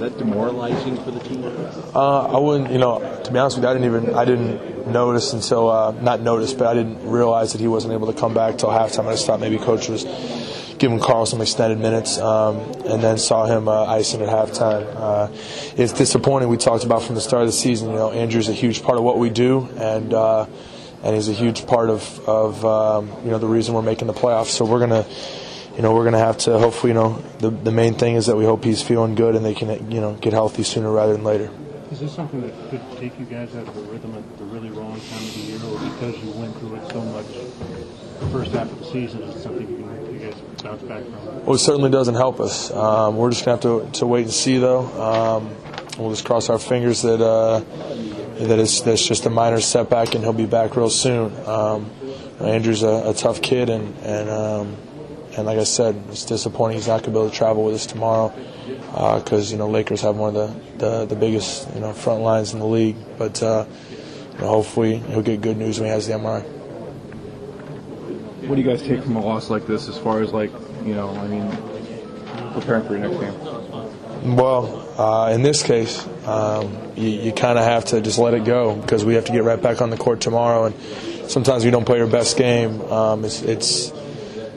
Is that demoralizing for the team? Uh, I wouldn't, you know, to be honest with you, I didn't even, I didn't notice until, uh, not notice, but I didn't realize that he wasn't able to come back till halftime. I just thought maybe coach was giving Carl some extended minutes, um, and then saw him uh, icing at halftime. Uh, it's disappointing. We talked about from the start of the season. You know, Andrew's a huge part of what we do, and uh, and he's a huge part of of um, you know the reason we're making the playoffs. So we're gonna you know, we're going to have to hopefully, you know, the, the main thing is that we hope he's feeling good and they can, you know, get healthy sooner rather than later. Is this something that could take you guys out of the rhythm at the really wrong time of the year, or because you went through it so much the first half of the season, is it something you, can, you guys bounce back from? Well, it certainly doesn't help us. Um, we're just going to have to, to wait and see, though. Um, we'll just cross our fingers that uh, that it's that's just a minor setback and he'll be back real soon. Um, Andrew's a, a, tough kid and and um, and like I said, it's disappointing he's not going to be able to travel with us tomorrow because uh, you know Lakers have one of the, the, the, biggest you know front lines in the league. But uh, you know, hopefully he'll get good news when he has the MRI. What do you guys take from a loss like this, as far as like you know, I mean, preparing for your next game? Well, uh, in this case, um, you, you kind of have to just let it go because we have to get right back on the court tomorrow, and sometimes we don't play our best game. Um, it's, it's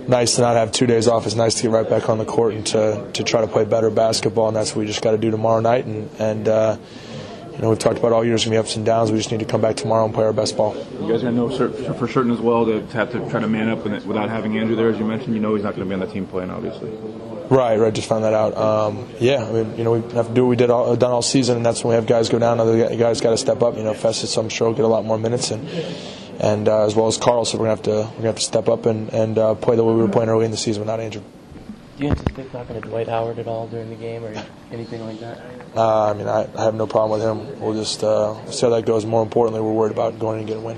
nice to not have two days off. It's nice to get right back on the court and to, to try to play better basketball, and that's what we just got to do tomorrow night. And, and uh, you know, we've talked about all year there's going to be ups and downs. We just need to come back tomorrow and play our best ball. You guys are going to know for certain as well to have to try to man up without having Andrew there, as you mentioned. You know he's not going to be on the team playing, obviously. Right, right. Just found that out. Um, yeah, I mean, you know, we have to do what we did all, done all season, and that's when we have guys go down. Other guys got to step up. You know, Festus, I'm sure, will get a lot more minutes, and and uh, as well as Carl. So we're gonna have to we're gonna have to step up and, and uh, play the way we were playing early in the season without Andrew. Do you anticipate talking to Dwight Howard at all during the game or anything like that? Uh, I mean, I, I, have no problem with him. We'll just uh, see how that goes. More importantly, we're worried about going and getting a win.